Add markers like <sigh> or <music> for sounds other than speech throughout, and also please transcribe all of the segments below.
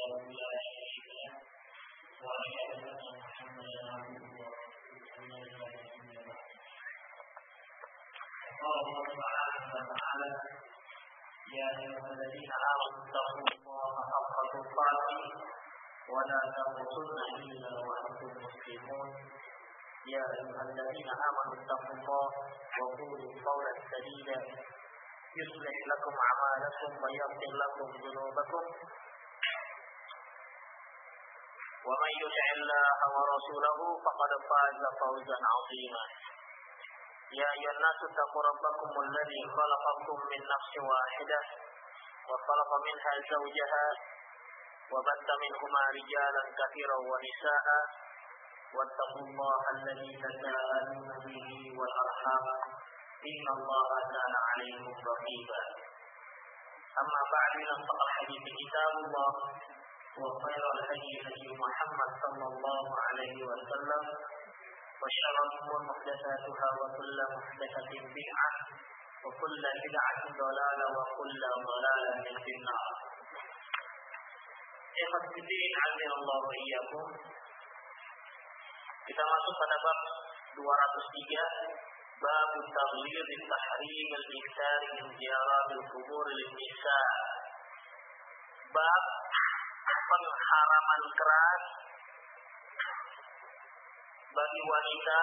وحده لا شريك له واشهد ان محمدا عبده قال الله سبحانه يا ايها الذين امنوا اتقوا الله حق تقاته ولا تموتن الا وأنتم مسلمون يا ايها الذين امنوا اتقوا الله وقولوا قولا سديدا يصلح لكم أعمالكم ويغفر لكم ذنوبكم. ومن يطع الله ورسوله فقد فاز فوزا عظيما. يا أيها الناس اتقوا ربكم الذي خلقكم من نفس واحدة وخلق منها زوجها وبث منهما رجالا كثيرا ونساء. واتقوا الله الذي تساءلون به والأرحام. إن الله كان عليكم رقيبا. أما بعد فقد الحديث كتاب الله. وخير الهدي هدي محمد صلى الله عليه وسلم وشر الأمور محدثاتها وكل محدثة بدعة وكل بدعة ضلالة وكل ضلالة في النار. Saya pasti ini Allah ya Kita masuk pada bab 203 bab tablir di tahrim al ikhtar in ziarah al kubur pengharaman keras bagi wanita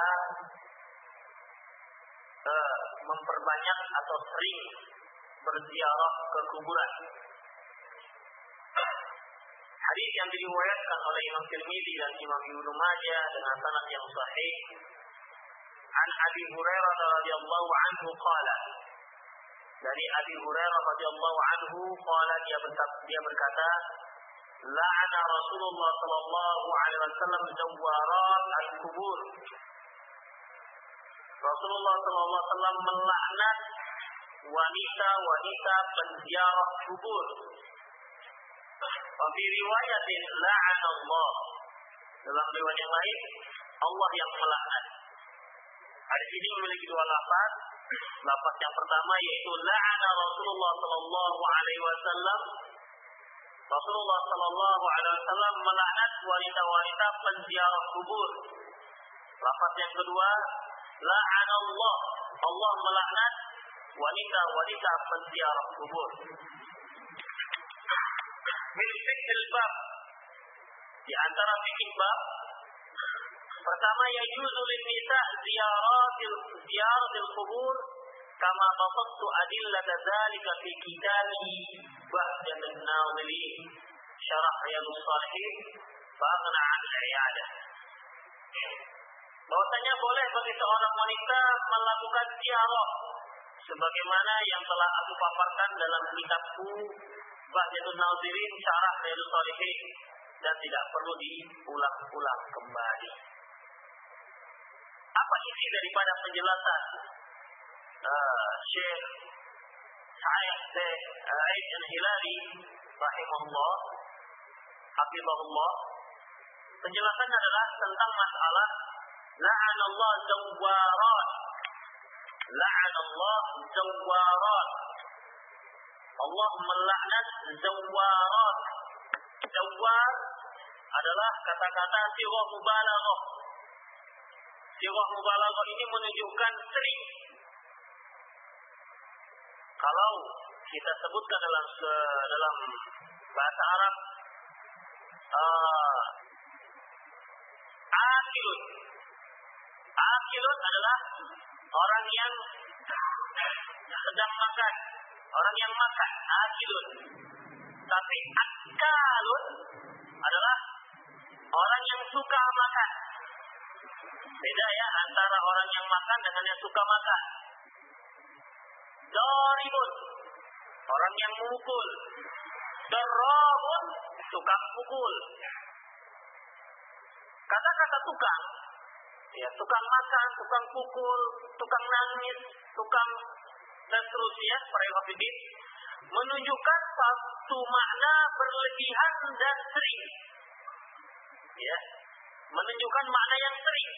uh, memperbanyak atau sering berziarah ke kuburan. Hadis yang diriwayatkan oleh Imam Tirmidzi dan Imam Ibnu Majah dengan sanad yang sahih. An Abi Hurairah radhiyallahu anhu qala dari Abi Hurairah radhiyallahu anhu qala dia dia berkata la'ana Rasulullah sallallahu alaihi wasallam jawarat al-kubur Rasulullah sallallahu alaihi wasallam melaknat wanita-wanita Wa fi riwayatin la'ana Allah. Dalam riwayat yang lain Allah yang melaknat. Hadis ini memiliki dua lafaz. Lafaz yang pertama yaitu la'ana Rasulullah sallallahu alaihi wasallam Rasulullah Sallallahu Alaihi Wasallam melaknat wanita-wanita penziarah kubur. Lafaz yang kedua, la'an Allah. Allah melaknat wanita-wanita penziarah kubur. Bil bab di antara fikih bab pertama yajuzu lin nisa ziyaratil ziyaratil kubur kama basadtu adillata dzalika fi kitabi Bahjan an-Nawili Syarah Riyadus Salihin Fa'agna al-Iyadah bahwasanya boleh bagi seorang wanita melakukan ziarah sebagaimana yang telah aku paparkan dalam kitabku Bahjatun Nazirin Syarah Riyadus Salihin dan tidak perlu diulang-ulang kembali. Apa isi daripada penjelasan uh, Syekh Sa'id Sa'id Al-Hilali rahimahullah hafizahullah. Penjelasan adalah tentang masalah la'anallah zawwarat. La'anallah zawwarat. Allah melaknat zawwarat. Zawwar adalah kata-kata sirah mubalaghah. Sirah mubalaghah ini menunjukkan sering kalau kita sebutkan dalam dalam bahasa Arab uh, akilun. Akilun adalah orang yang sedang makan. Orang yang makan akilun. Tapi akalun adalah orang yang suka makan. Beda ya antara orang yang makan dengan yang suka makan Doribun orang yang memukul. Darabun tukang pukul. Kata-kata tukang, ya tukang makan, tukang pukul, tukang nangis, tukang dan seterusnya para hafidin menunjukkan satu makna berlebihan dan sering. Ya, menunjukkan makna yang sering.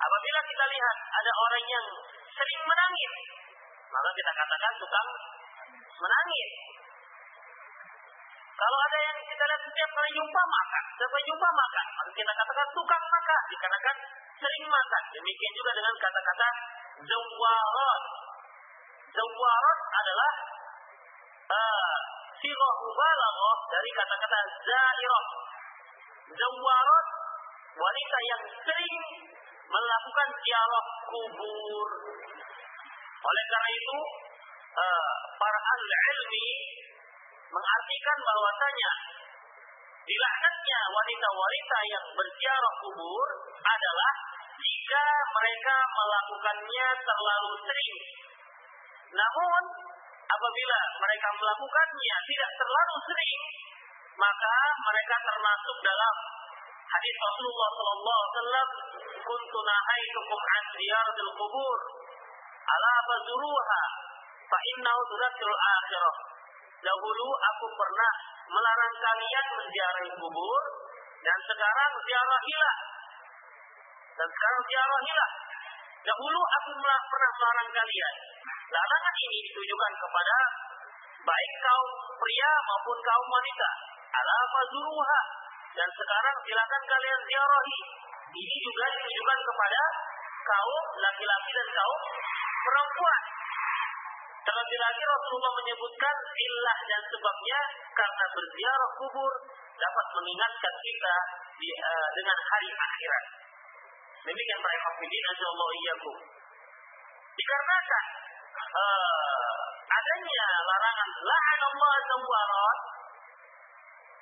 Apabila kita lihat ada orang yang sering menangis, maka kita katakan tukang menangis. Kalau ada yang kita lihat setiap kali jumpa makan, setiap jumpa makan, maka kita katakan tukang makan, dikarenakan sering makan. Demikian juga dengan kata-kata zawarat. Zawarat adalah uh, sirah mubalaghah dari kata-kata zairah. Zawarat wanita yang sering melakukan ziarah kubur. Oleh karena itu, uh, para ahli ilmi mengartikan bahwasanya dilaknatnya wanita-wanita yang berziarah kubur adalah jika mereka melakukannya terlalu sering. Namun apabila mereka melakukannya tidak terlalu sering, maka mereka termasuk dalam hadis Rasulullah wasallam, "Kuntu nahaitukum an ziyaratil qubur, ala fazuruha, fa tudzakkirul akhirah." Dahulu aku pernah melarang kalian menziarahi kubur dan sekarang ziarahilah. Dan sekarang ziarahilah. Dahulu aku pernah melarang kalian. Larangan ini ditujukan kepada baik kaum pria maupun kaum wanita. Ala fazuruha. Dan sekarang silakan kalian ziarahi. Ini juga ditujukan kepada kaum laki-laki dan kaum perempuan. Terlebih lagi Rasulullah menyebutkan ilah dan sebabnya karena berziarah kubur dapat mengingatkan kita di, uh, dengan hari akhirat. Demikian para hafidin Allah iyyakum. Dikarenakan uh, adanya larangan la'an Allah zawarat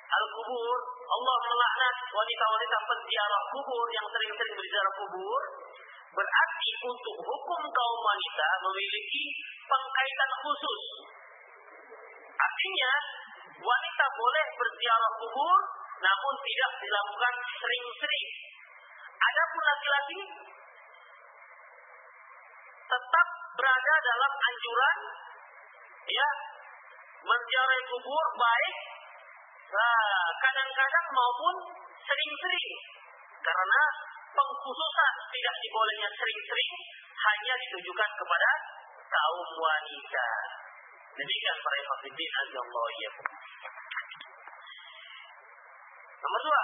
al-kubur, Allah melaknat wanita-wanita penziarah kubur yang sering-sering berziarah kubur, berarti untuk hukum kaum wanita memiliki pengkaitan khusus. Artinya, wanita boleh berziarah kubur, namun tidak dilakukan sering-sering. Adapun laki-laki tetap berada dalam anjuran ya menziarahi kubur baik eh, kadang-kadang maupun sering-sering karena pengkhususan tidak dibolehnya sering-sering hanya ditujukan kepada kaum wanita. Demikian para hafidin azallahu iyyakum. Nomor dua,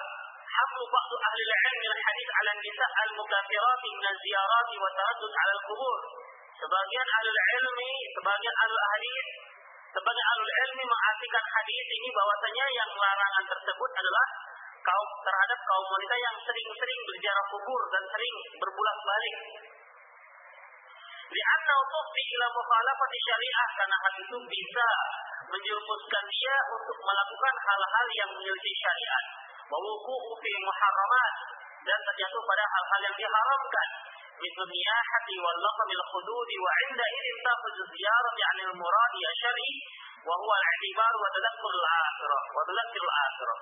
حمل بعض أهل العلم الحديث على النساء المكافرات من الزيارات والتردد على القبور. Sebagian ahli ilmi, sebagian ahli hadis, sebagian ahli ilmi mengartikan hadis ini bahwasanya yang larangan tersebut adalah kaum terhadap kaum wanita yang sering-sering berziarah kubur dan sering berbulan balik. Lianna tufdi ila mukhalafati syariah karena hal itu bisa menjerumuskan dia untuk melakukan hal-hal yang menyelisih syariat. Wawuku'u fi muharramat dan terjatuh pada hal-hal yang diharamkan. مثل النياحة واللطم الخدود وعندئذ تأخذ الزيارة عن المراد الشرعي وهو الاعتبار وتذكر الآخرة وتذكر الآخرة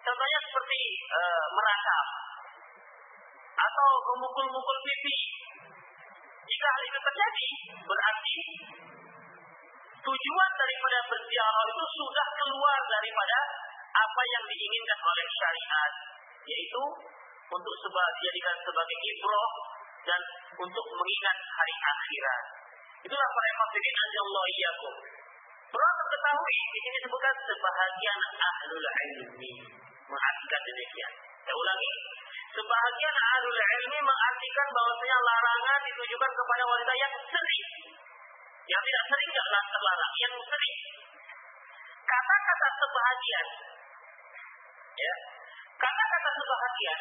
Contohnya seperti e, merasap atau memukul-mukul pipi. Jika hal itu terjadi, berarti tujuan daripada berziarah itu sudah keluar daripada apa yang diinginkan oleh syariat, yaitu untuk dijadikan sebagai ibroh dan untuk mengingat hari akhirat. Itulah para hadirin Allah iyyakum. Perlu ketahui di sini disebutkan sebahagian ahlul ilmi mengartikan demikian. Saya ulangi, sebahagian ahlul ilmi mengartikan bahwasanya larangan ditujukan kepada wanita yang sering. Yang tidak sering tidak terlarang, yang sering. Kata-kata sebahagian, ya, kata-kata sebahagian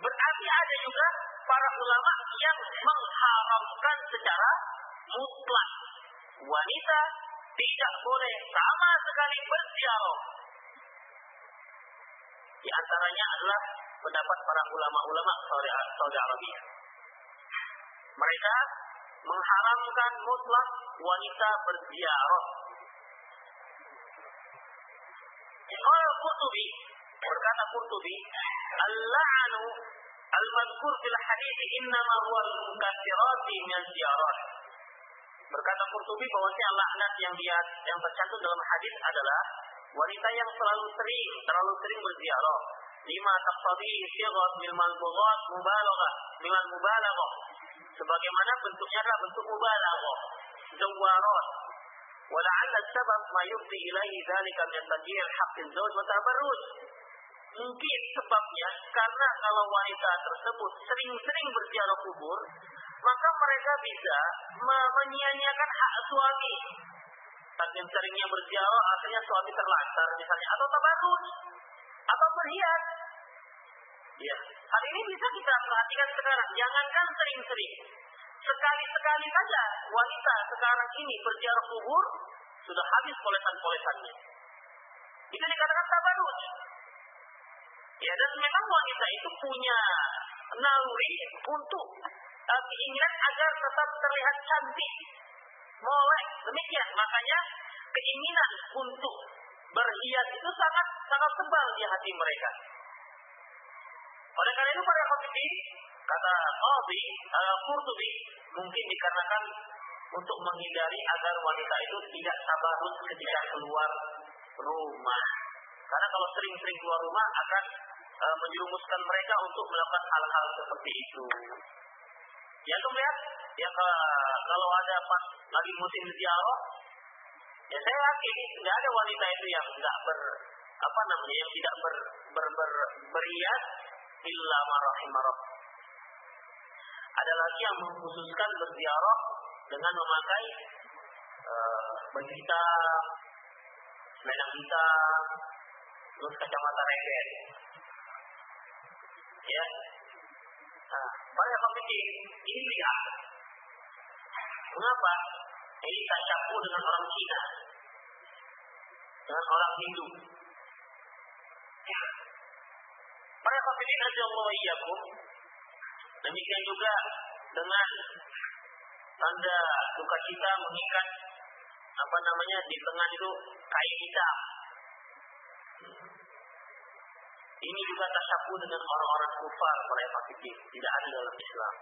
berarti ada juga para ulama yang mengharamkan secara mutlak wanita tidak boleh sama sekali berdialog di antaranya adalah pendapat para ulama-ulama Saudi Arabia. Mereka mengharamkan mutlak wanita berziarah. Qala Qurtubi berkata Qurtubi, "Al-la'nu al-madhkur fil hadis innama huwa al-mukaffirati min ziyarat." Berkata Qurtubi bahwasanya laknat yang dia yang tercantum dalam hadis adalah wanita yang selalu sering, terlalu sering berdialog. Lima taqtadi sighat min malbughat mubalaghah, min mubalaghah. Sebagaimana bentuknya adalah bentuk mubalaghah. Zawarat. ولعل السبب ما يفضي إليه ذلك من تغيير حق الزوج وتبرج Mungkin sebabnya karena kalau wanita tersebut sering-sering berziarah kubur, maka mereka bisa menyia-nyiakan hak suami. Saking seringnya berziarah, akhirnya suami terlantar misalnya, atau tabarut, atau berhias. Ya, hal ini bisa kita perhatikan sekarang. Jangankan sering-sering, sekali-sekali saja wanita sekarang ini berziarah kubur sudah habis polesan-polesannya. Itu dikatakan tabarut. Ya, dan memang wanita itu punya naluri untuk uh, keinginan agar tetap terlihat cantik, molek. Demikian, makanya keinginan untuk berhias itu sangat sangat tebal di hati mereka. Oleh karena itu pada waktu kata Qadhi uh, Qurtubi mungkin dikarenakan untuk menghindari agar wanita itu tidak tabarut ketika keluar rumah. Karena kalau sering-sering keluar rumah akan uh, menjerumuskan mereka untuk melakukan hal-hal seperti itu. Ya kemudian ya kalau ada pas lagi musim ziarah, ya saya yakin nggak ada wanita itu yang nggak ber apa namanya yang tidak ber, ber, ber, berias illa Ada lagi yang mengkhususkan berziarah dengan memakai uh, baju hitam, selendang hitam, terus kacamata regen. Ya. Nah, para pemikir ini lihat. Mengapa? Ini campur dengan orang Cina. Dengan orang Hindu. Ya. Para pemikir aja Allah iyakum. Demikian juga dengan tanda duka cita mengikat apa namanya di tengah itu kain hitam ini juga tersapu dengan orang-orang kufar oleh fakir tidak ada dalam Islam.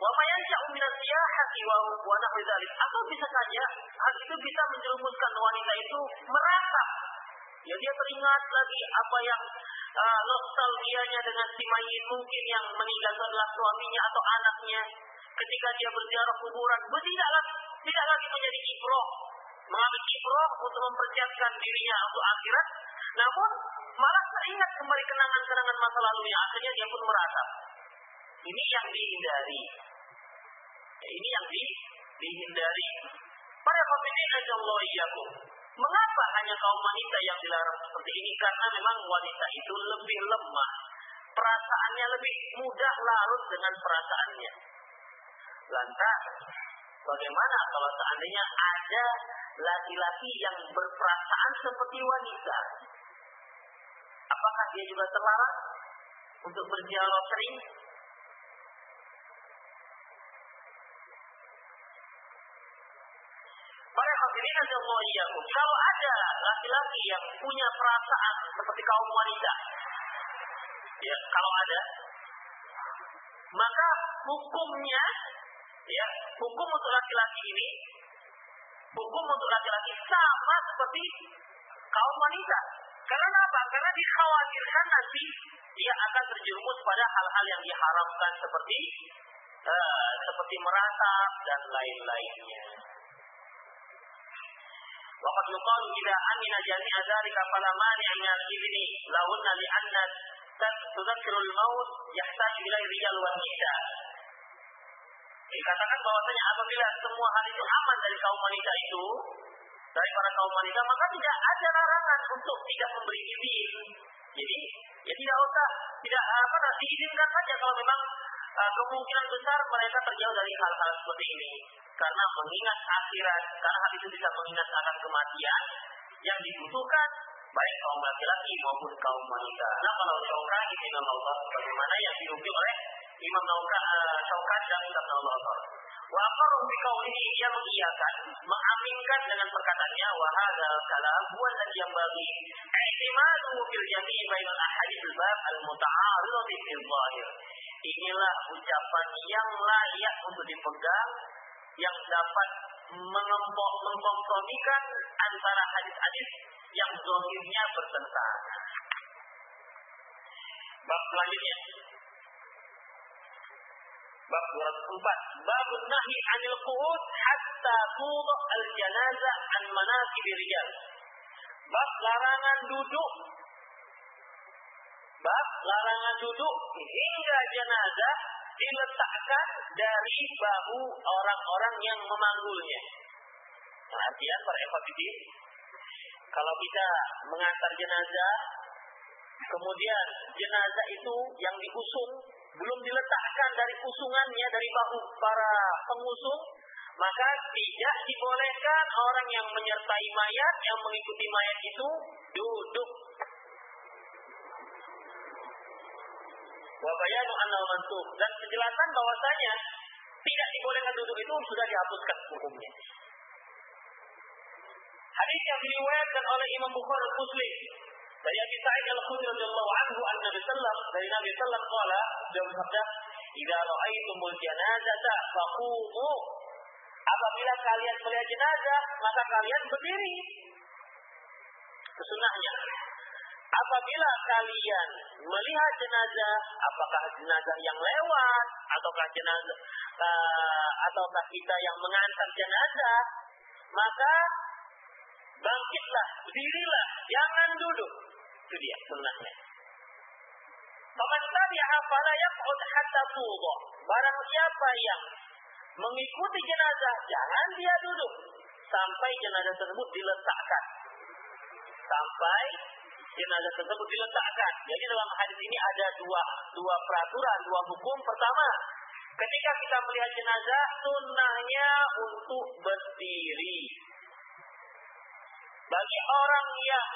Wa mayansha'u min as-siyahati wa wa Atau bisa saja hal itu bisa menjerumuskan wanita itu merasa ya dia teringat lagi apa yang uh, nostalgianya dengan si mayit mungkin yang meninggal adalah suaminya atau anaknya. Ketika dia berziarah kuburan tidak lagi tidak lagi menjadi ibroh mengambil ibrah untuk mempersiapkan dirinya untuk akhirat, namun malah teringat kembali kenangan-kenangan masa lalu yang akhirnya dia pun merasa ini yang dihindari. Ya, ini yang di, dihindari. Para pemimpin Allah iyakum. Mengapa hanya kaum wanita yang dilarang seperti ini? Karena memang wanita itu lebih lemah. Perasaannya lebih mudah larut dengan perasaannya. Lantas, bagaimana kalau seandainya ada laki-laki yang berperasaan seperti wanita. Apakah dia juga terlarang untuk berdialog sering? Para hadirin Allah kalau ada laki-laki yang punya perasaan seperti kaum wanita, ya kalau ada, maka hukumnya, ya hukum untuk laki-laki ini hukum untuk laki-laki sama seperti kaum wanita. Karena apa? Karena dikhawatirkan nanti dia akan terjerumus pada hal-hal yang diharamkan seperti uh, seperti meratap dan lain-lainnya. Waqad yuqalu idza amina jami'a dzalika fala mani'a min al-ibni lahunna li'anna tudzakkirul maut yahtaju ila rijal wan nisa. Dikatakan bahwasanya apabila semua hal itu aman dari kaum wanita itu, dari para kaum wanita, maka tidak ada larangan untuk tidak memberi izin. Jadi, ya tidak usah, tidak apa diizinkan saja kalau memang uh, kemungkinan besar mereka terjauh dari hal-hal seperti ini. Karena mengingat akhirat, karena hal itu bisa mengingat akan kematian, yang dibutuhkan baik kaum laki-laki maupun kaum wanita. Nah kalau Syaukani dengan Allah bagaimana yang diukir oleh Imam Syaukani dan Imam Allah. Wa aqarru bi qawlihi dia mengiyakan, mengaminkan dengan perkataannya wa hadza kalam huwa alladhi yanbaghi i'timadu fil jami' bainal ahadith al-bab al-muta'aridati fil zahir. Inilah ucapan yang layak untuk dipegang yang dapat mengempok mengkompromikan antara hadis-hadis yang zahirnya bertentangan. Bab selanjutnya Bab 204. Bab nahi anil qu'ud hatta tudu al janazah an manakib rijal. Bab larangan duduk. Bab larangan duduk hingga jenazah diletakkan dari bahu orang-orang yang memanggulnya. Perhatian para evakuasi. Kalau kita mengantar jenazah, kemudian jenazah itu yang diusung belum diletakkan dari usungannya dari bahu para pengusung, maka tidak dibolehkan orang yang menyertai mayat yang mengikuti mayat itu duduk. Wabayanu anal mansuh dan penjelasan bahwasanya tidak dibolehkan duduk itu sudah dihapuskan hukumnya. Hadis yang diriwayatkan oleh Imam Bukhari Muslim dari Abi Sa'id Al-Khudri radhiyallahu anhu an Nabi sallam dari Nabi sallam qala dia bersabda "Idza ra'aitumul janazata faqumu" Apabila kalian melihat jenazah, maka kalian berdiri. Kesunahnya. Apabila kalian melihat jenazah, apakah jenazah yang lewat, ataukah jenazah, uh, ataukah kita yang mengantar jenazah, maka bangkitlah, berdirilah, jangan duduk. Itu dia sunnahnya. Faman tabi'a fala yaq'ud hatta tuḍa. Barang siapa yang mengikuti jenazah, jangan dia duduk sampai jenazah tersebut diletakkan. Sampai jenazah tersebut diletakkan. Jadi dalam hadis ini ada dua dua peraturan, dua hukum. Pertama, ketika kita melihat jenazah, sunnahnya untuk berdiri. Bagi orang yang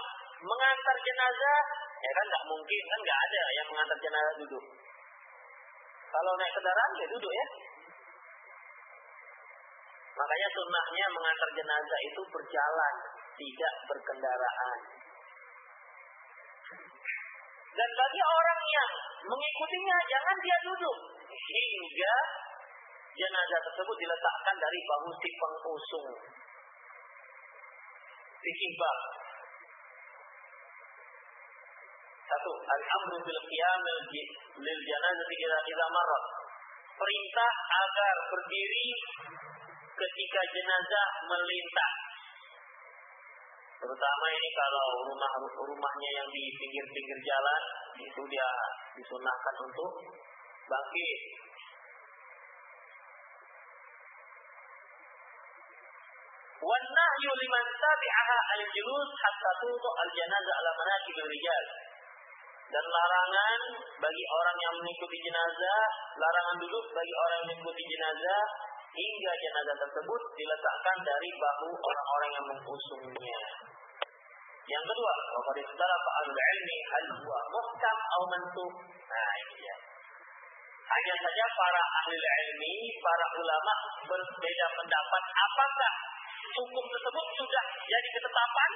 mengantar jenazah, ya kan nggak mungkin kan nggak ada yang mengantar jenazah duduk. Kalau naik kendaraan ya duduk ya. Makanya sunnahnya mengantar jenazah itu berjalan, tidak berkendaraan. Dan bagi orang yang mengikutinya, jangan dia duduk. Hingga jenazah tersebut diletakkan dari bahu si pengusung. Fikih Satu, al-amru bil qiyam lil janazah idza marrat. Perintah agar berdiri ketika jenazah melintas. Terutama ini kalau rumah rumahnya yang di pinggir-pinggir jalan itu dia disunahkan untuk bangkit. Wan nahyu liman tabi'aha al-julus hatta tudu al-janazah ala manakib rijal. Dan larangan bagi orang yang mengikuti jenazah, larangan duduk bagi orang yang mengikuti jenazah hingga jenazah tersebut diletakkan dari bahu orang-orang yang mengusungnya. Yang kedua, waqad ikhtalafa ahlul ilmi hal huwa muhkam aw mansukh. Nah, ini dia. Hanya saja para ahli ilmi, para ulama berbeda pendapat apakah hukum tersebut sudah jadi ketetapan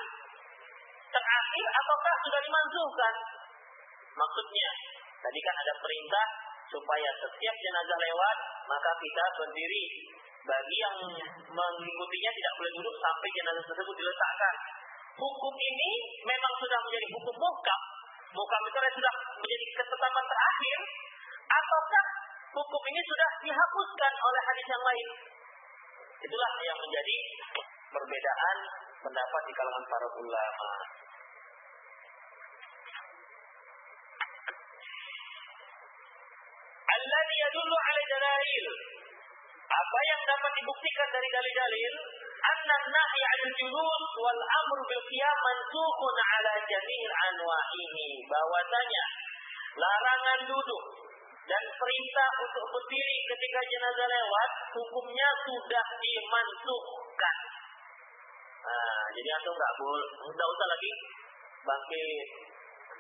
terakhir ataukah sudah dimansuhkan. Maksudnya, tadi kan ada perintah supaya setiap jenazah lewat maka kita berdiri. Bagi yang mengikutinya tidak boleh duduk sampai jenazah tersebut diletakkan. Hukum ini memang sudah menjadi hukum mukam mukam itu sudah menjadi ketetapan terakhir. Ataukah hukum ini sudah dihapuskan oleh hadis yang lain? Itulah yang menjadi perbedaan pendapat di kalangan para ulama alladhi yadullu ala dalail. Apa yang dapat dibuktikan dari dalil-dalil? Anna nahya 'anil julus wal amru bil qiyam mansukun ala jami' anwa'ihi. Bahwasanya larangan duduk dan perintah untuk berdiri ketika jenazah lewat hukumnya sudah dimansuhkan. Nah, jadi antum nggak boleh, nggak usah lagi bangkit,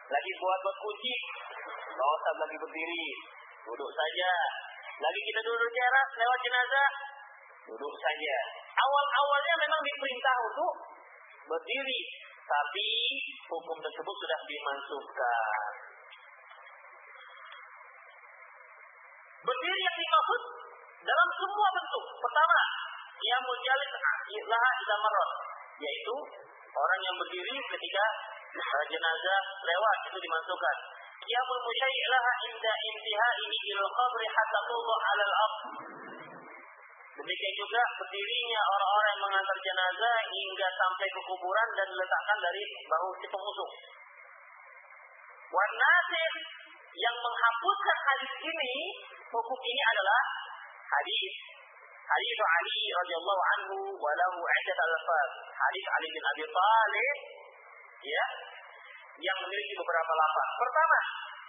lagi buat buat kunci, nggak usah lagi berdiri, Duduk saja. Lagi kita duduk jarak lewat jenazah, duduk saja. Awal-awalnya memang diperintah untuk berdiri, tapi hukum tersebut sudah dimansuhkan. Berdiri yang dimaksud dalam semua bentuk. Pertama, ia mujalis laha idamarat, yaitu orang yang berdiri ketika jenazah lewat itu dimasukkan. Musyai' laha inda intihaihi ila qabri hatta tuḍa 'ala al-ard. Demikian juga berdirinya orang-orang yang mengantar jenazah hingga sampai ke kuburan dan diletakkan dari bahu si pengusung. Wanasir yang menghapuskan hadis ini, hukum ini adalah hadis hadis Ali radhiyallahu anhu walahu iddat al-alfaz. Hadis Ali bin Abi Thalib ya yang memiliki beberapa lafaz. Pertama,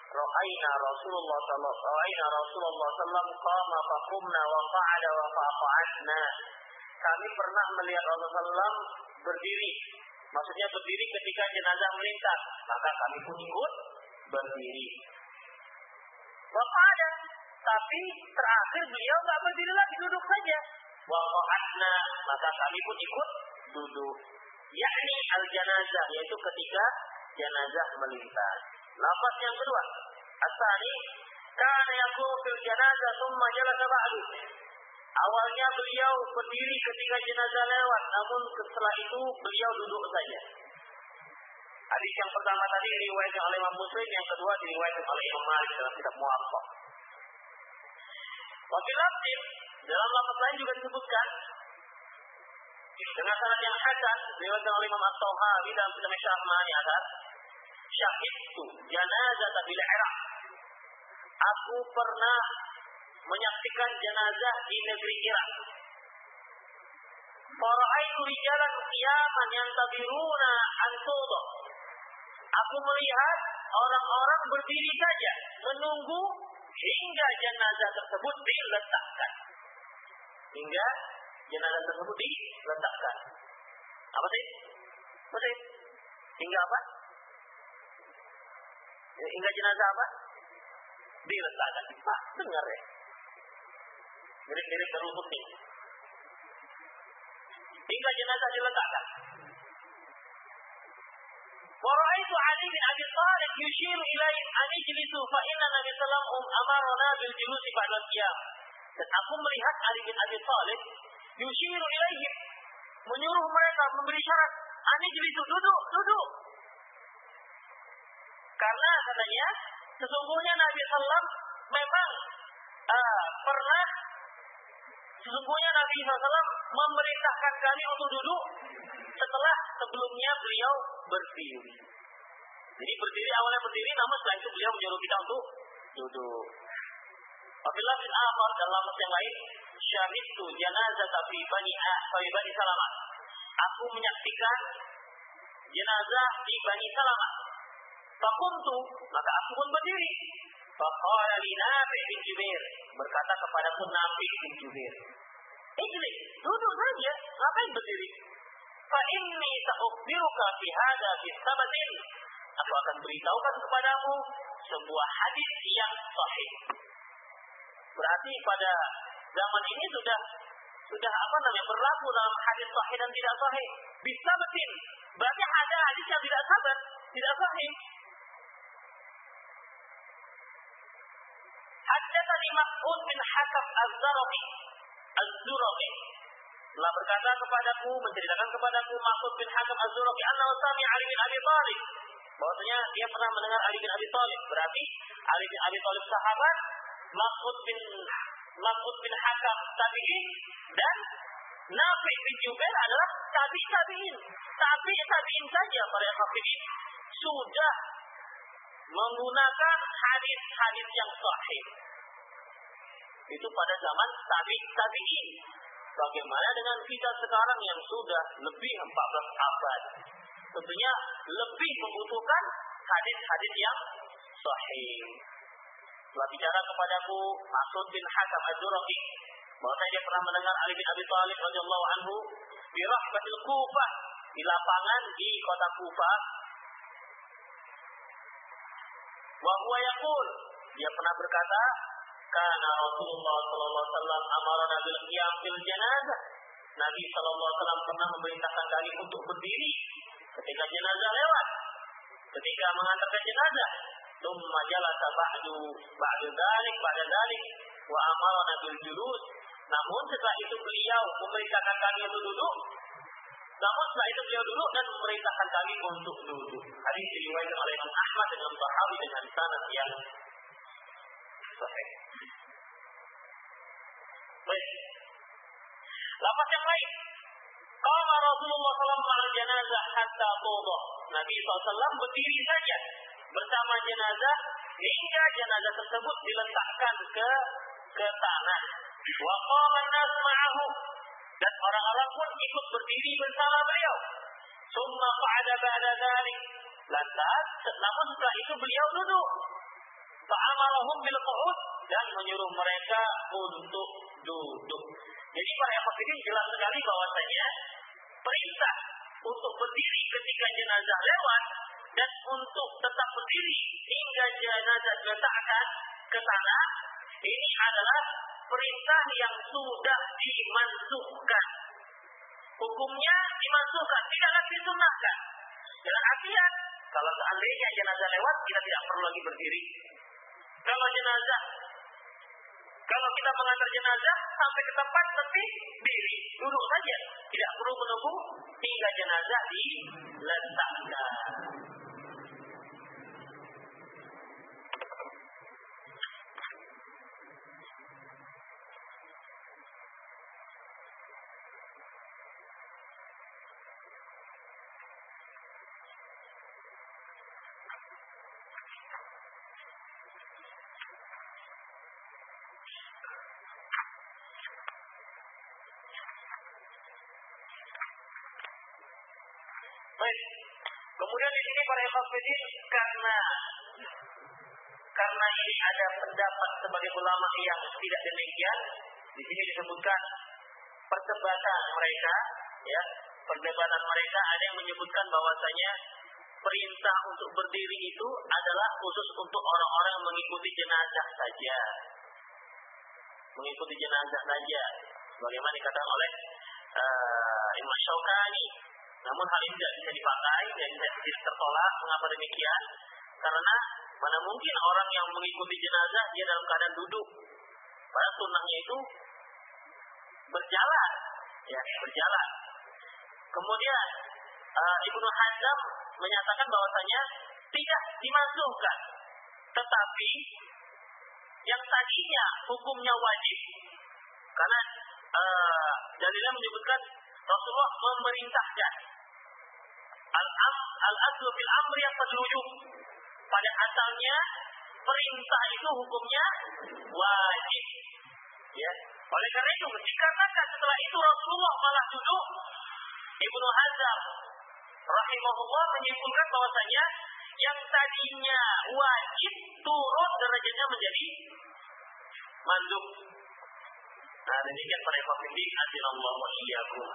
Ra'ayna Rasulullah sallallahu Ra'ayna Rasulullah sallam qama faqumna wa. Kami pernah melihat Rasulullah berdiri. Maksudnya berdiri ketika jenazah melintas, maka kami pun ikut berdiri. Waqa'ada, tapi terakhir beliau nggak berdiri lagi, duduk saja. Wa maka kami pun ikut duduk. Yakni al-janazah, yaitu ketika jenazah melintas. Lafaz yang kedua, asani kana yakunu fil janazah thumma jalasa ba'du. Awalnya beliau berdiri ketika jenazah lewat, namun setelah itu beliau duduk saja. Hadis yang pertama tadi diriwayatkan oleh Imam Muslim, yang kedua diriwayatkan oleh Imam Malik dalam kitab Muwatta. Wakil Abdin, dalam lafaz lain juga disebutkan dengan sanad yang hasan diriwayatkan oleh Imam At-Tauhari dalam kitab Syarh Ma'ani atas syahidtu janazah bil Iraq. Aku pernah menyaksikan jenazah di negeri Irak. Fara'aitu rijalan qiyaman yang tabiruna an Aku melihat orang-orang berdiri saja menunggu hingga jenazah tersebut diletakkan. Hingga jenazah tersebut diletakkan. Apa sih? Apa sih? Hingga apa? Hingga jenazah apa? Diletakkan. Pak, dengar ya. Mirip-mirip dari putih. Hingga jenazah diletakkan. ورأيت علي بن أبي طالب يشير إليه أن اجلسوا فإن النبي صلى الله عليه وسلم أمرنا بالجلوس بعد القيام. Dan aku melihat Ali bin Abi Thalib yushiru ilaihim menyuruh mereka memberi syarat. Ani jelisu duduk duduk. Karena katanya sesungguhnya Nabi Sallam memang uh, pernah sesungguhnya Nabi Sallam memerintahkan kami untuk duduk setelah sebelumnya beliau berdiri. Jadi berdiri awalnya berdiri, namun setelah itu beliau menyuruh kita untuk duduk. Apabila Ahmad dalam yang lain, syahidtu janazah tapi bani tapi bani Salamah. Aku menyaksikan jenazah di Bani Salamah. Fakuntu, maka aku pun berdiri. Faqala li Nafi bin Jubair, berkata kepadaku Nafi bin Jubair. Ijli, duduk saja, ngapain berdiri? Fa inni sa'ukhbiruka fi hadha fi sabatin. Aku akan beritahukan kepadamu sebuah hadis yang sahih. Berarti pada zaman ini sudah sudah apa namanya berlaku dalam hadis sahih dan tidak sahih. Bisa betul. Berarti ada hadis yang tidak sabar, tidak sahih. Haddatsani Mas'ud bin Hakam Az-Zarabi Az-Zurabi telah berkata kepadaku menceritakan kepadaku Mas'ud bin Hakam Az-Zurabi anna sami Ali bin Abi Thalib bahwasanya dia pernah mendengar Ali bin Abi Thalib berarti Ali bin Abi Thalib sahabat Mas'ud bin Mas'ud bin Hakam tabi'in dan Nafi bin Jubair adalah tabi tabi'in. Tabi tabi'in saja para hafidin sudah menggunakan hadis-hadis yang sahih. Itu pada zaman tabi tabi'in. Bagaimana dengan kita sekarang yang sudah lebih 14 abad? Tentunya lebih membutuhkan hadis-hadis yang sahih. Telah bicara kepadaku Masud bin Hakam Az-Zurafi bahwa dia pernah mendengar Ali bin Abi Thalib radhiyallahu anhu di rahbatil Kufah di lapangan di kota Kufah. Wa huwa yaqul dia pernah berkata karena Rasulullah sallallahu alaihi wasallam amarna bil qiyam bil janazah Nabi sallallahu alaihi wasallam pernah memerintahkan kami untuk berdiri ketika jenazah lewat ketika mengantarkan jenazah ثم جلس بعد بعد ذلك بعد ذلك وأمرنا بالجلوس namun setelah itu beliau memerintahkan kami untuk duduk Namun setelah itu beliau duduk dan memerintahkan kami untuk duduk. Hadis diriwayatkan oleh Imam Ahmad dengan Bahawi dengan sanad yang sahih. Baik. Lapas yang lain. Qala Rasulullah SAW al jenazah hatta tudah. Nabi SAW berdiri saja bersama jenazah hingga jenazah tersebut diletakkan ke ke tanah. Wa qala ma'ahu dan orang-orang pun ikut berdiri bersama beliau. Summa fa'ada ba'da dhalik. Lantas, namun setelah itu beliau duduk. Fa'amarahum bil qu'ud dan menyuruh mereka untuk duduk. Jadi para hafidin jelas sekali bahwasanya perintah untuk berdiri ketika jenazah lewat dan untuk tetap berdiri hingga jenazah diletakkan ke tanah ini adalah perintah yang sudah dimansuhkan. Hukumnya dimansuhkan, tidak lagi disunnahkan. Dengan artian, kalau seandainya jenazah lewat, kita tidak perlu lagi berdiri. Kalau jenazah, kalau kita mengantar jenazah sampai ke tempat tapi diri, duduk saja, tidak perlu menunggu hingga jenazah diletakkan. Baik. Kemudian di sini para hafidin karena karena ini ada pendapat sebagai ulama yang tidak demikian, di sini disebutkan perdebatan mereka, ya, perdebatan mereka ada yang menyebutkan bahwasanya perintah untuk berdiri itu adalah khusus untuk orang-orang yang mengikuti jenazah saja. Mengikuti jenazah saja. Bagaimana dikatakan oleh uh, Imam Syaukani namun hal ini tidak bisa dipakai dan tidak bisa tertolak. Mengapa demikian? Karena mana mungkin orang yang mengikuti jenazah dia dalam keadaan duduk. Pada sunnahnya itu berjalan, ya berjalan. Kemudian uh, Ibnu Hazm menyatakan bahwasanya tidak dimasukkan, tetapi yang tadinya hukumnya wajib karena uh, dalilnya menyebutkan Rasulullah memerintahkan al-am al-aslu fil amri yang wujub. Pada asalnya perintah itu hukumnya wajib. Ya. Oleh karena itu dikarenakan setelah itu Rasulullah malah duduk Ibnu Hazm rahimahullah menyimpulkan bahwasanya yang tadinya wajib turun derajatnya menjadi mandub. Nah, demikian para ikhwan Allah wa iyyakum.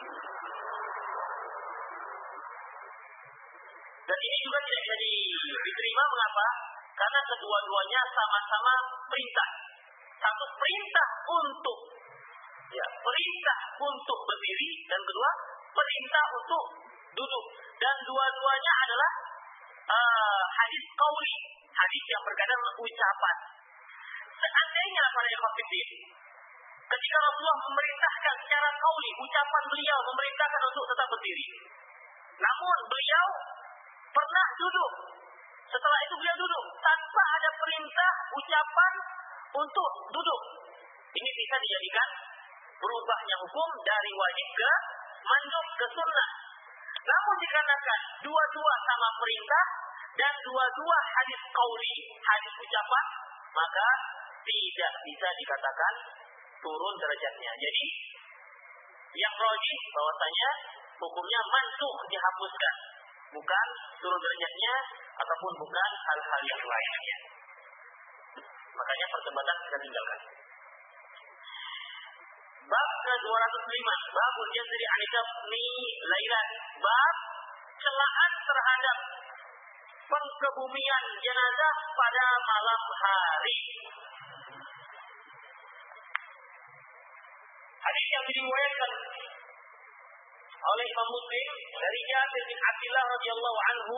Dan ini juga tidak bisa diterima mengapa? Karena kedua-duanya sama-sama perintah. Satu perintah untuk ya, perintah untuk berdiri dan kedua perintah untuk duduk. Dan dua-duanya adalah uh, hadis kauli, hadis yang berkaitan dengan ucapan. Seandainya para ikhwatiddin ketika Rasulullah memerintahkan secara kauli, ucapan beliau memerintahkan untuk tetap berdiri. Namun beliau pernah duduk. Setelah itu beliau duduk tanpa ada perintah ucapan untuk duduk. Ini bisa dijadikan berubahnya hukum dari wajib ke mandub ke sunnah. Namun dikarenakan dua-dua sama perintah dan dua-dua hadis kauli, hadis ucapan, maka tidak bisa dikatakan turun derajatnya. Jadi yang rojih bahwasanya hukumnya mansuh dihapuskan bukan turun derajatnya ataupun bukan hal-hal yang lainnya. Makanya perdebatan kita tinggalkan. Bab ke-205, bab jazri ni lailan. Bab celaan terhadap pengkebumian jenazah pada malam hari. Hadis yang diriwayatkan oleh Imam Muslim dari Jabir bin Abdullah radhiyallahu anhu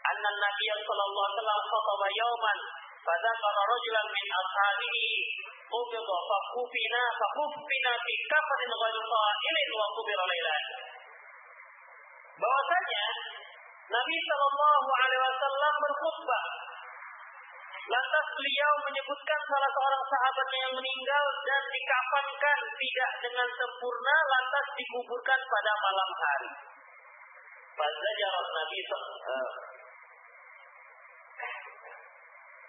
anna Nabi sallallahu alaihi wasallam khataba yawman fadzakara rajulan min ashabihi qubida fa kufina fa kufina fi kafarin ghairi ila wa qubira lailan bahwasanya Nabi sallallahu alaihi wasallam berkhutbah Lantas beliau menyebutkan salah seorang sahabatnya yang meninggal dan dikafankan tidak dengan sempurna, lantas dikuburkan pada malam hari. Fazajar Nabi uh,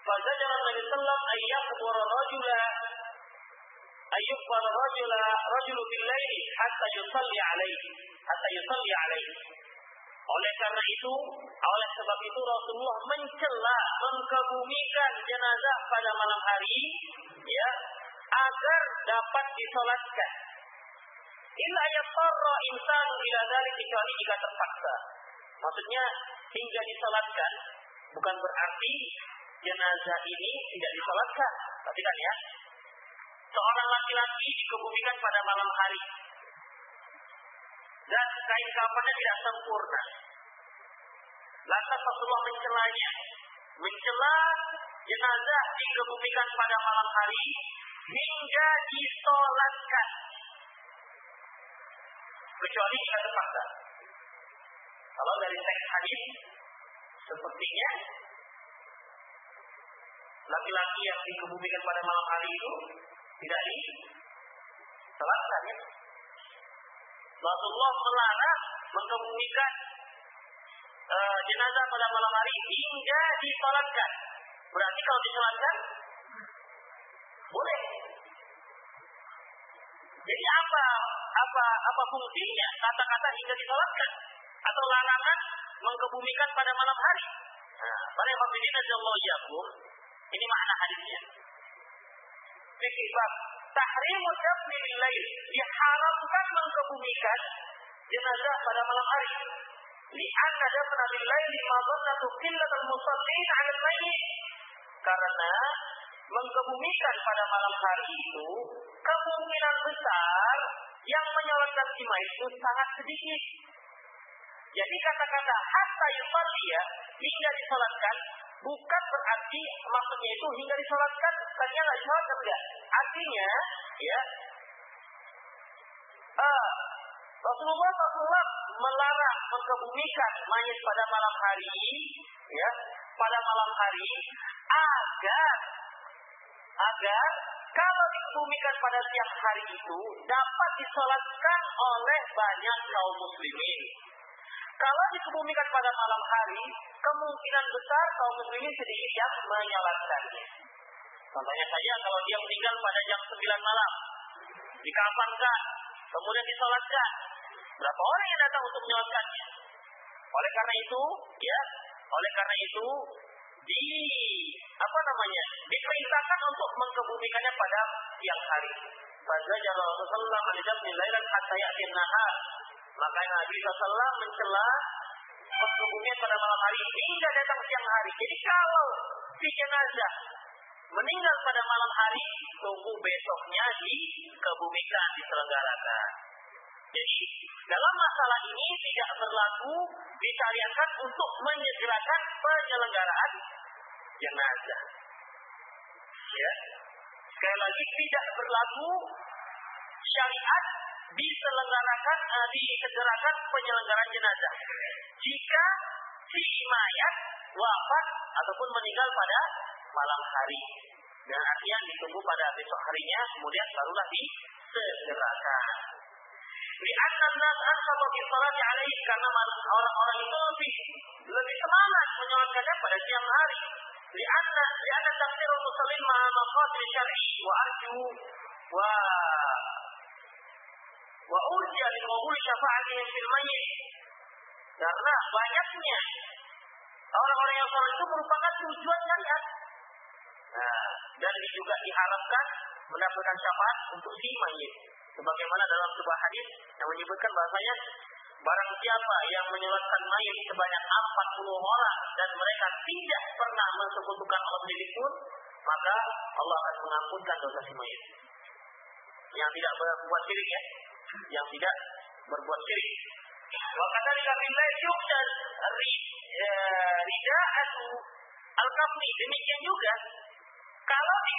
Fazajar Nabi Sallam ayyakbur rajula ayyukbar rajula rajulu bil laili hatta yusalli alaihi hatta yusalli alaihi oleh karena itu, oleh sebab itu Rasulullah mencela, mengkebumikan jenazah pada malam hari, ya, agar dapat disolatkan. Illa yatarra insan ila dzalik kecuali jika terpaksa. Maksudnya hingga disolatkan bukan berarti jenazah ini tidak disolatkan. Perhatikan ya. Seorang laki-laki dikebumikan pada malam hari dan kain kafannya tidak sempurna. Lantas Rasulullah mencelanya, mencela jenazah dikebumikan pada malam hari hingga disolatkan. Kecuali jika terpaksa. Kalau dari teks hadis sepertinya laki-laki yang dikebumikan pada malam hari itu tidak disolatkan ya. Rasulullah melarang mengebumikan uh, jenazah pada malam hari hingga disolatkan. Berarti kalau disolatkan boleh. Jadi apa apa apa fungsinya kata-kata hingga disolatkan atau larangan mengebumikan pada malam hari? Nah, para hadirin Allah ini makna hadisnya. Fikih bab tahrimu dafni lail diharamkan mengkebumikan jenazah pada malam hari. Lianna dafna bil laili madannatu qillatul musallin 'ala mayyit. Karena mengkebumikan pada malam hari itu kemungkinan besar yang menyolatkan mayit itu sangat sedikit. Jadi kata-kata hatta yusalliya hingga disolatkan bukan berarti maksudnya itu hingga disolatkan tadinya nggak disolatkan enggak. Artinya ya uh, Rasulullah melarang mengkebumikan mayat pada malam hari ya pada malam hari agar agar kalau dikebumikan pada siang hari itu dapat disolatkan oleh banyak kaum muslimin. Kalau dikebumikan pada malam hari, kemungkinan besar kaum muslimin sedikit yang menyolatkannya. Contohnya saja kalau dia meninggal pada jam 9 malam, dikafankan, kemudian disolatkan, berapa orang yang datang untuk menyolatkannya? Oleh karena itu, ya, oleh karena itu di apa namanya diperintahkan untuk mengkebumikannya pada siang hari. Fazajar Rasulullah menjadi lailan hatta yakin nahar. Maka Nabi SAW mencela pengkebumian pada malam hari hingga datang siang hari. Jadi kalau si jenazah meninggal pada malam hari, tunggu besoknya dikebumikan, diselenggarakan. Jadi dalam masalah ini tidak berlaku disyariatkan untuk menyegerakan penyelenggaraan jenazah. Ya. Sekali lagi tidak berlaku syariat diselenggarakan uh, disegerakan penyelenggaraan jenazah. Jika si mayat wafat ataupun meninggal pada malam hari. Dan artinya ditunggu pada besok harinya, kemudian barulah disegerakan. Alaihi karena orang-orang itu lebih lebih semangat menyolatkannya pada siang hari. Lianna lianna tafsirul muslimin ma maqasid syar'i wa arju wa wa urja li qabul syafa'atihim fil mayyit. Karena banyaknya orang-orang yang sholat itu merupakan tujuan syariat. Nah, dan juga diharapkan mendapatkan syafaat untuk si mayit. Sebagaimana dalam sebuah hadis yang menyebutkan bahasanya barang siapa yang menyolatkan mayit sebanyak 40 orang dan mereka tidak pernah mensekutukan Allah sedikit pun, maka Allah akan mengampunkan dosa si mayit. Yang tidak berbuat syirik ya, yang tidak berbuat syirik. Wakadhalika billahi yuqdal rida'atu al-kafni. Demikian juga kalau di,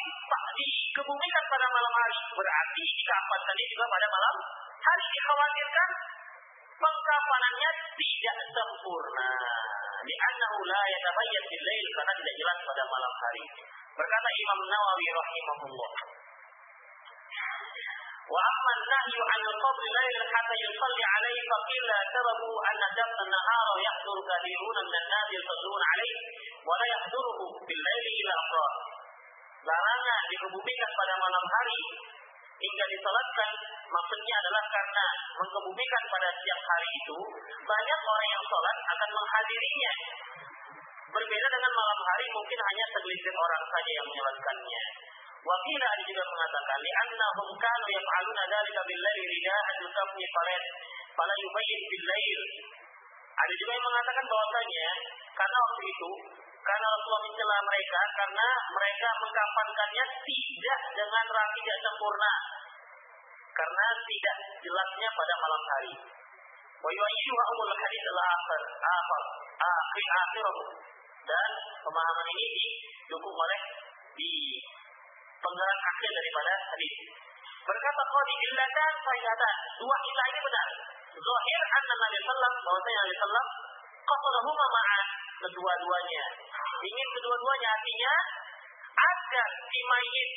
dikebumikan pada malam hari berarti dikafatkannya juga pada malam hari dikhawatirkan pengkafanannya tidak sempurna. Di annahu la yatabayyan bil lail karena tidak jelas pada malam hari. Berkata Imam Nawawi rahimahullah. Wa amma an-nahyu 'an al-qabr layl hatta yusalli 'alayhi fa qila an-nahar yahduru kathiruna min an-nas lail. Larangan dikebumikan pada malam hari. Hingga disalatkan maksudnya adalah karena mengebumikan pada siang hari itu banyak orang yang sholat akan menghadirinya. Berbeda dengan malam hari mungkin hanya segelintir orang saja yang menyolatkannya. Wakila ada juga mengatakan li'annahum kanu yaf'aluna dzalika bil-lail rida'an yusafni falat fala yubayyin bil-lail. Ada juga yang mengatakan bahwasanya karena waktu itu karena Rasulullah mencela mereka karena mereka mengkafankannya tidak dengan rapi tidak sempurna karena tidak jelasnya pada malam hari. Wa yu'ayyuha umul hadis al-akhir akhir akhir akhir dan pemahaman ini didukung oleh di penggerak akhir daripada hadis. Berkata Qadi illatan faidatan. Dua ilah ini benar. Zahir anna Nabi sallam bahwasanya Nabi sallam qasadahuma ma'an kedua-duanya. Ingin kedua-duanya artinya agar si mayit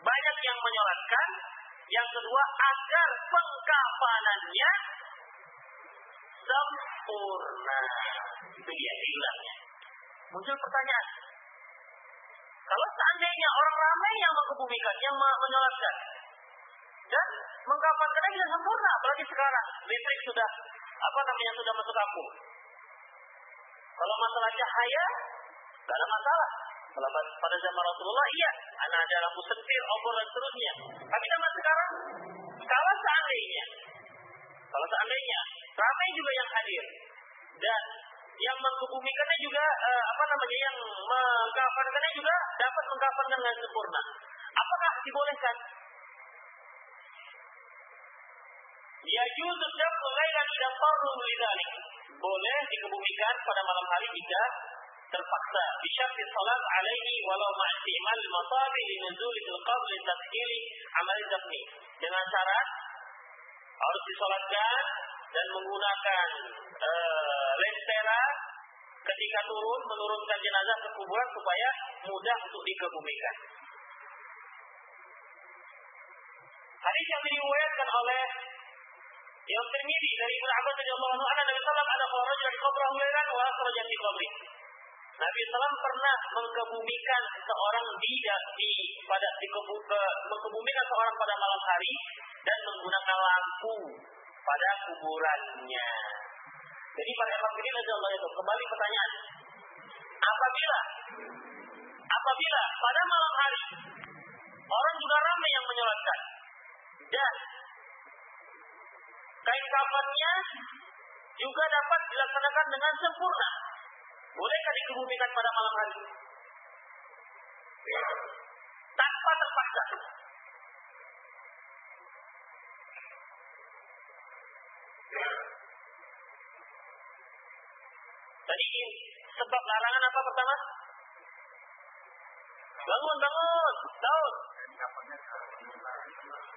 banyak yang menyolatkan, yang kedua agar pengkafanannya sempurna. Itu dia ilahnya. Muncul pertanyaan, kalau seandainya orang ramai yang mengebumikan, yang menyolatkan, dan mengkafankannya tidak sempurna, apalagi sekarang listrik sudah apa namanya sudah masuk kampung. Kalau masalah cahaya, tidak ada masalah. Kalau pada zaman Rasulullah, iya, anak ada lampu setir, obor dan seterusnya. Tapi zaman sekarang, kalau seandainya, kalau seandainya ramai juga yang hadir dan yang mengkubumikannya juga uh, apa namanya yang mengkafankannya juga dapat mengkafankan dengan sempurna. Apakah dibolehkan? Ya justru syaful lailan idza farru lidzalik. Boleh dikebumikan pada malam hari jika terpaksa bisyarti salat alaihi walau ma'timal matabi li nuzul fil qabr li tadkhili amal dafni. Dengan syarat harus disolatkan dan menggunakan uh, lentera ketika turun menurunkan jenazah ke kuburan supaya mudah untuk dikebumikan. Hadis yang diriwayatkan oleh yang termiri dari Ibnu Abbas radhiyallahu anhu Nabi sallallahu ada orang dari kubra lailan wa akhraja fi qabri. Nabi sallam pernah mengkebumikan seorang di, di pada di kebu, ke, mengkebumikan seorang pada malam hari dan menggunakan lampu pada kuburannya. Jadi para evangelis Allah itu kembali pertanyaan. Apabila apabila pada malam hari orang juga ramai yang menyolatkan dan kain kafannya juga dapat dilaksanakan dengan sempurna. Bolehkah dikebumikan pada malam hari? Tanpa terpaksa. Tadi sebab larangan apa pertama? Bangun, bangun, daun.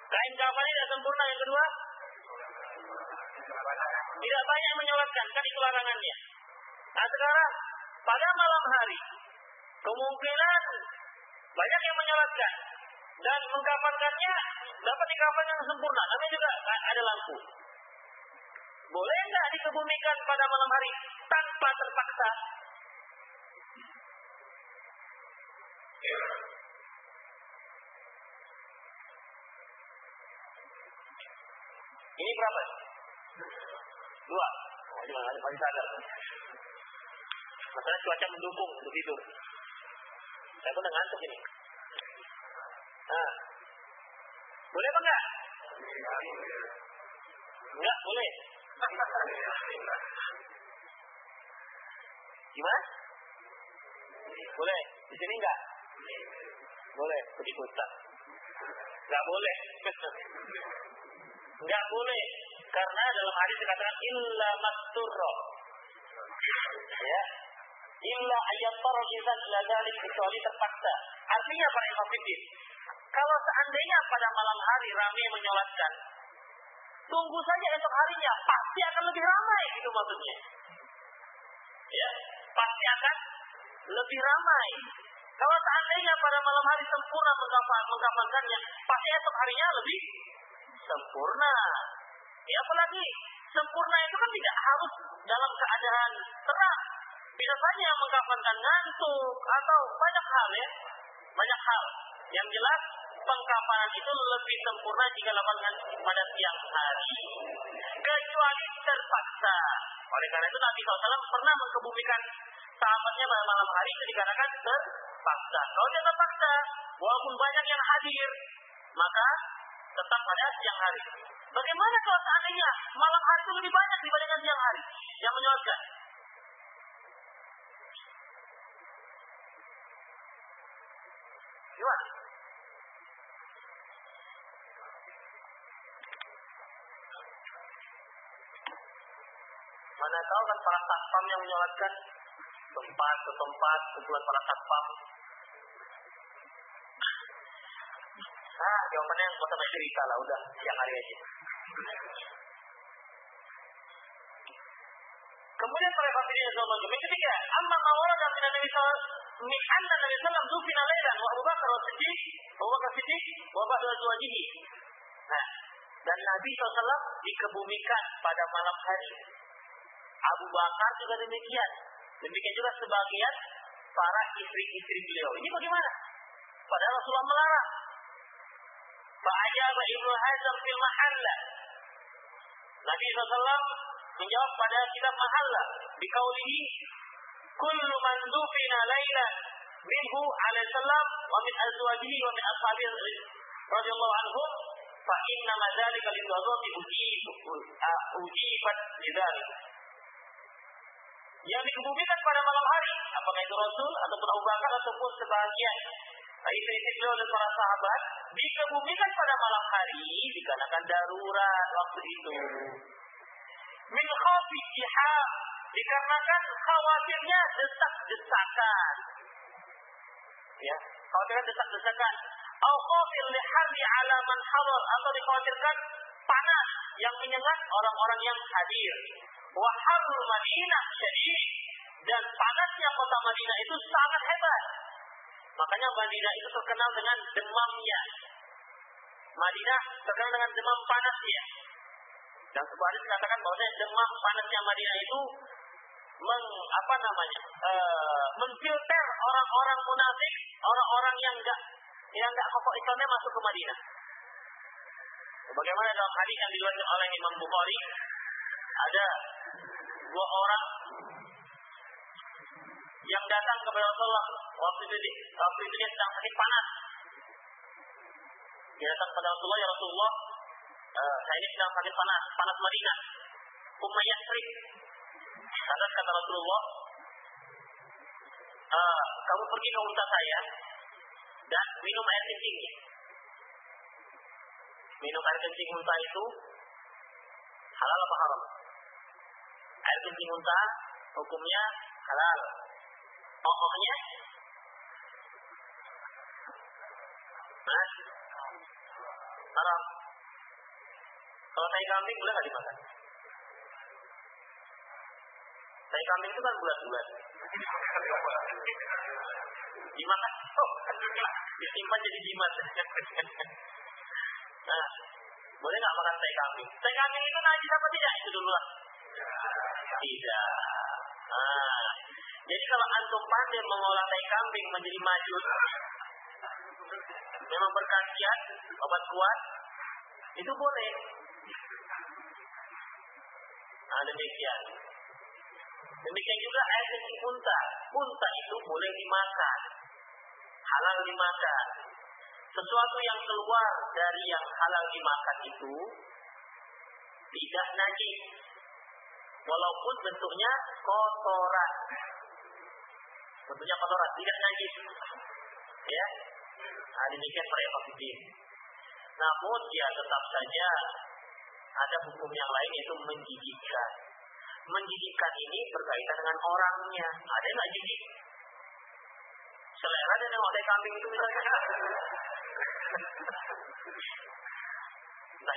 Kain kafannya tidak sempurna. Yang kedua, tidak banyak menyolatkan, kan itu larangannya. Nah sekarang, pada malam hari, kemungkinan banyak yang menyolatkan. Dan mengkafankannya dapat dikapan yang sempurna. Namanya juga ada lampu. Boleh nggak dikebumikan pada malam hari tanpa terpaksa? Ini berapa? Dua. Masih sadar. Masalah cuaca mendukung untuk itu. Saya pun ngantuk ini. Nah. Boleh apa enggak? Enggak, boleh. Gimana? Boleh. Di sini enggak? Boleh. Ikut Enggak boleh. <laughs> Enggak boleh. Karena dalam hadis dikatakan illa masturro. Ya. Illa ayat tarjizat ladalik kecuali terpaksa. Artinya para imam kalau seandainya pada malam hari ramai menyolatkan tunggu saja esok harinya, pasti akan lebih ramai gitu maksudnya. Ya, pasti akan lebih ramai. Kalau seandainya pada malam hari sempurna mengkafan, mengkafankannya, pasti esok harinya lebih sempurna. Ya apalagi sempurna itu kan tidak harus dalam keadaan terang. Bisa saja mengkafankan ngantuk atau banyak hal ya. Banyak hal. Yang jelas pengkafanan itu lebih sempurna jika dilakukan pada siang hari. Kecuali terpaksa. Oleh karena itu Nabi SAW pernah mengkebumikan sahabatnya pada malam hari itu dikarenakan terpaksa. Kalau dia terpaksa, walaupun banyak yang hadir, maka tetap pada siang hari. Bagaimana kalau seandainya malam hari itu lebih banyak dibandingkan siang hari yang menyolatkan? Gimana? Mana tahu kan para satpam yang menyolatkan tempat ke tempat kumpulan para satpam. Ah, jawabannya yang kota cerita lah, udah siang hari aja. Kemudian para hadirin sama Yang ketiga, amma mawara dan min Nabi sallallahu min anna Nabi sallallahu dufina wa Abu Bakar wa Siddiq, Abu Bakar Siddiq wa ba'du azwajihi. Nah, dan Nabi SAW dikebumikan pada malam hari. Abu Bakar juga demikian. Demikian juga sebagian para istri-istri beliau. Ini bagaimana? Padahal Rasulullah melarang. Fa'ajaba Ibnu Hazm fil mahalla. Nabi SAW menjawab pada kitab mahalla. Bikaulihi. Kullu man dufina laylan minhu alaihissalam wa min azwajihi wa min ashabih radhiyallahu anhum fa inna ma dzalika lidhawati ujibat lidzalik yang dikebumikan pada malam hari, apakah itu Rasul ataupun Abu Bakar ataupun sebagian istri-istri beliau dan para sahabat dikebumikan pada malam hari dikarenakan darurat waktu itu. Min khafi dikarenakan khawatirnya desak-desakan. Ya, khawatirnya desak-desakan. Au khafir liharri ala man hadar atau dikhawatirkan panas yang menyengat orang-orang yang hadir. Waharul Madinah syadid dan panasnya kota Madinah itu sangat hebat. Makanya Madinah itu terkenal dengan demamnya. Madinah terkenal dengan demam panasnya. Dan sebuah hadis dikatakan bahwa demam panasnya Madinah itu meng, apa namanya e, menfilter orang-orang munafik, orang-orang yang enggak yang enggak kokoh Islamnya masuk ke Madinah. Bagaimana dalam hadis yang diriwayatkan oleh Imam Bukhari ada dua orang yang datang kepada Rasulullah waktu itu waktu itu dia sedang sakit panas. Dia datang kepada Rasulullah ya Rasulullah, uh, saya ini sedang sakit panas, panas Madinah. Umayyah Srik. Lantas kata Rasulullah, uh, kamu pergi ke unta saya dan minum air kencingnya. Minum air kencing unta itu halal apa haram? air kencing unta hukumnya halal. Pokoknya Nah, haram. Kalau tai kambing boleh nggak dimakan? Tai kambing itu kan bulat-bulat. Dimakan. Oh, disimpan jadi jimat. <laughs> nah, boleh nggak makan tai kambing? Tai kambing itu najis apa tidak? Itu dulu lah. Tidak. Nah, jadi kalau antum pandai mengolah tai kambing menjadi majus, memang berkhasiat, obat kuat, itu boleh. Nah, demikian. Demikian juga air kencing unta. Unta itu boleh dimakan. Halal dimakan. Sesuatu yang keluar dari yang halal dimakan itu tidak najis walaupun bentuknya kotoran. Bentuknya kotoran, tidak najis. Ya, nah, demikian para hafidin. Namun dia tetap saja ada hukum yang lain yaitu menjijikkan. Menjijikkan ini berkaitan dengan orangnya. Ada yang nggak jijik? Selera dan yang kambing itu misalnya.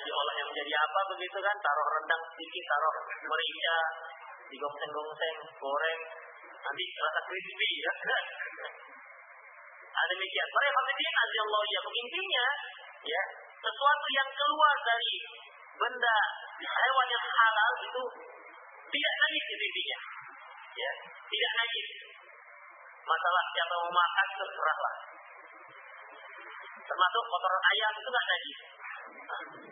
diolah yang menjadi apa begitu kan, taruh rendang sedikit, taruh merica, digongseng-gongseng, goreng, nanti rasa crispy ya. Ada demikian. Para hadirin azallahu ya intinya ya, sesuatu yang keluar dari benda hewan yang halal itu tidak najis intinya. Ya, tidak najis. Masalah siapa mau makan terserahlah. Termasuk kotoran ayam itu nggak najis.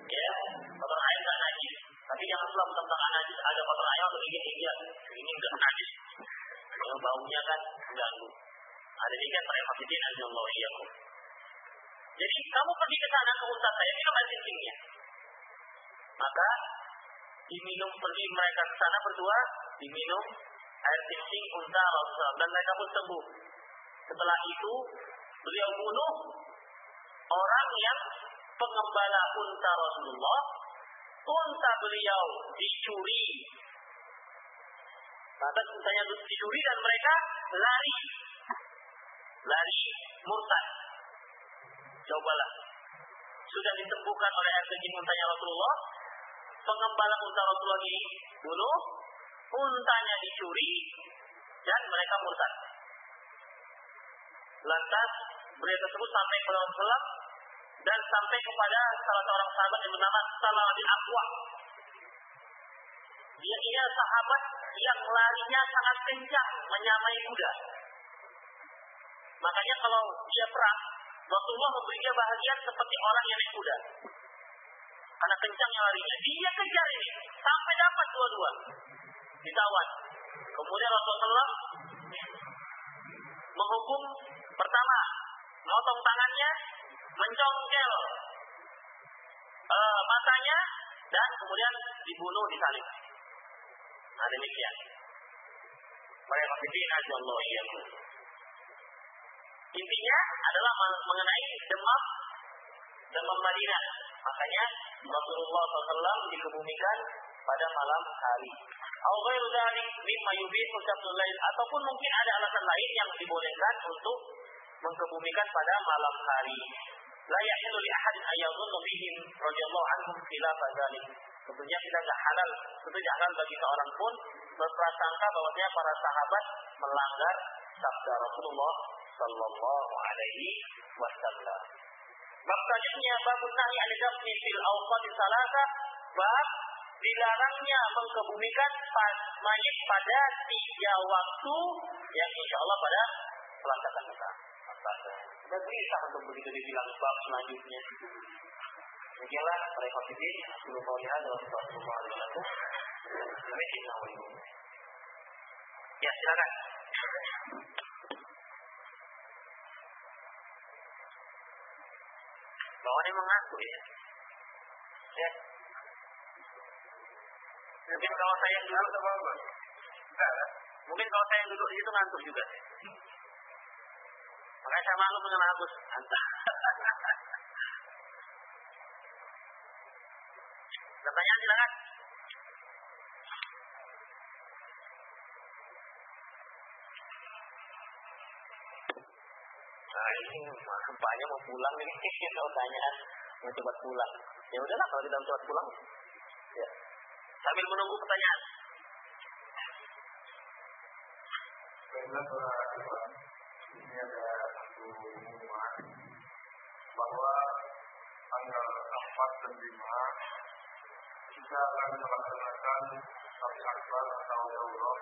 Ya, kotoran ayam nggak najis. Tapi jangan lupa tentang najis ada kotoran ayam atau ini dia ini nggak najis. Kalau baunya kan mengganggu. Ada tiga para hafidin Allah iyyakum. Jadi kamu pergi ke sana ke ustaz saya minum air kencingnya. Maka diminum pergi mereka ke sana berdua diminum air kencing unta Rasulullah dan mereka pun sembuh. Setelah itu beliau bunuh orang yang pengembala unta Rasulullah. Unta beliau dicuri. Maka untanya dicuri dan mereka lari. Lari murtad. Cobalah. Sudah disembuhkan oleh air kencing untanya Rasulullah. Pengembala unta Rasulullah ini bunuh. Untanya dicuri. Dan mereka murtad. Lantas beliau tersebut sampai ke gelap dan sampai kepada salah seorang sahabat yang bernama Salah bin Aqwa. Dia ini sahabat yang larinya sangat kencang menyamai kuda. Makanya kalau dia perang, Rasulullah memberi dia bahagia seperti orang yang naik kuda. Karena kencangnya larinya. Dia kejar ini. Sampai dapat dua-dua. Ditawan. Kemudian Rasulullah menghukum pertama motong tangannya, mencongkel uh, matanya, dan kemudian dibunuh disalib. Nah demikian. Para hadirin Allah ya. Intinya adalah mengenai demam demam Madinah. Makanya Rasulullah SAW dikebumikan pada malam hari. ataupun mungkin ada alasan lain yang dibolehkan untuk mengkebumikan pada malam hari. La yahilu li ahadin ayyadhunnu bihim radhiyallahu anhum khilaf. Tentunya kita tidak halal, tentu halal bagi seorang pun berprasangka bahwasanya para sahabat melanggar sabda Rasulullah sallallahu alaihi wasallam. Bab selanjutnya bab nahi an dafni fil awqat salasa bab dilarangnya mengkebumikan mayat pada tiga waktu yang insya Allah pada pelaksanaan kita. Dan bisa untuk begitu dibilang bab selanjutnya. Demikianlah mereka ini Aku mau lihat dalam SAW. Ya silakan. Bawahnya mengaku ya. Ya. Mungkin kalau saya yang duduk, mungkin kalau saya yang duduk di situ ngantuk juga. Makanya saya malu dengan Agus. <laughs> Pertanyaan silakan. Nah ini gempanya mau pulang kalau <laughs> tanya mau cepat pulang. Ya udahlah kalau kita cepat pulang. Ya. Sambil menunggu pertanyaan. Baiklah para ini ada satu pengumuman bahwa tanggal 4 dan 5 kita akan melaksanakan sapi akbar atau daurah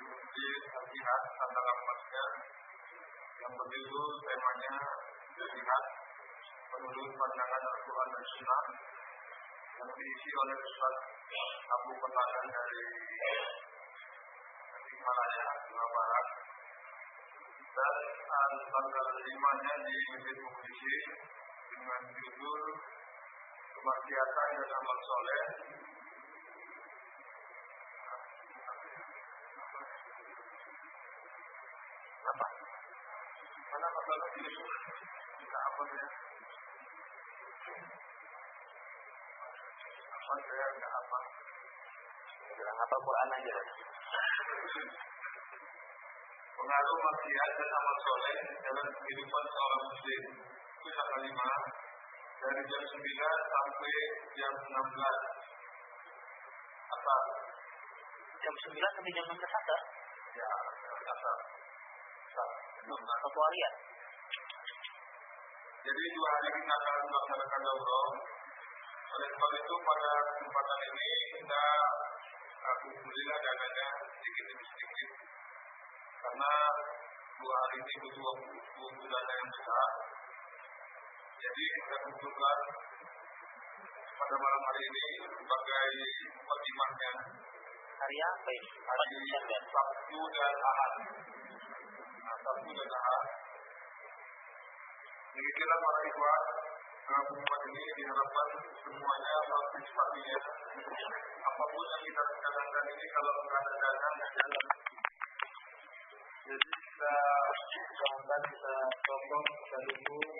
di masjid Al-Jihad tantangan emasnya yang begitu temanya jihad menurut pandangan Al-Quran dan Sunnah yang diisi oleh Ustaz Abu Penagan dari Himalaya, Jawa Barat dan tanggal limanya di Masjid Mukhisi dengan judul Kemaksiatan dan Amal Soleh apa? Mana masalah ini? Tidak apa ya? Apa saya tidak apa? Bilang apa Quran aja. Pengaruh maksiat dan amal soleh dalam kehidupan seorang muslim. Itu yang kelima. Dari jam 9 sampai jam 16 asar Jam 9 sampai jam 16 asar. ya asar asar 16 Satu harian. Jadi dua hari kita akan melaksanakan umroh. Oleh sebab itu pada kesempatan ini kita alhamdulillah dananya sedikit demi sedikit karena dua hari ini butuh butuh dana yang besar. Jadi kita kumpulkan pada malam hari ini sebagai khotimahnya Hari apa ini? hari. Sabtu dan Ahad. Nah, Sabtu dan Ahad. Demikianlah para ikhwah Pengumuman ini diharapkan semuanya partisipasinya apa pun yang kita rencanakan ini kalau jalan. Jadi kita mudah-mudahan kita tolong kita dukung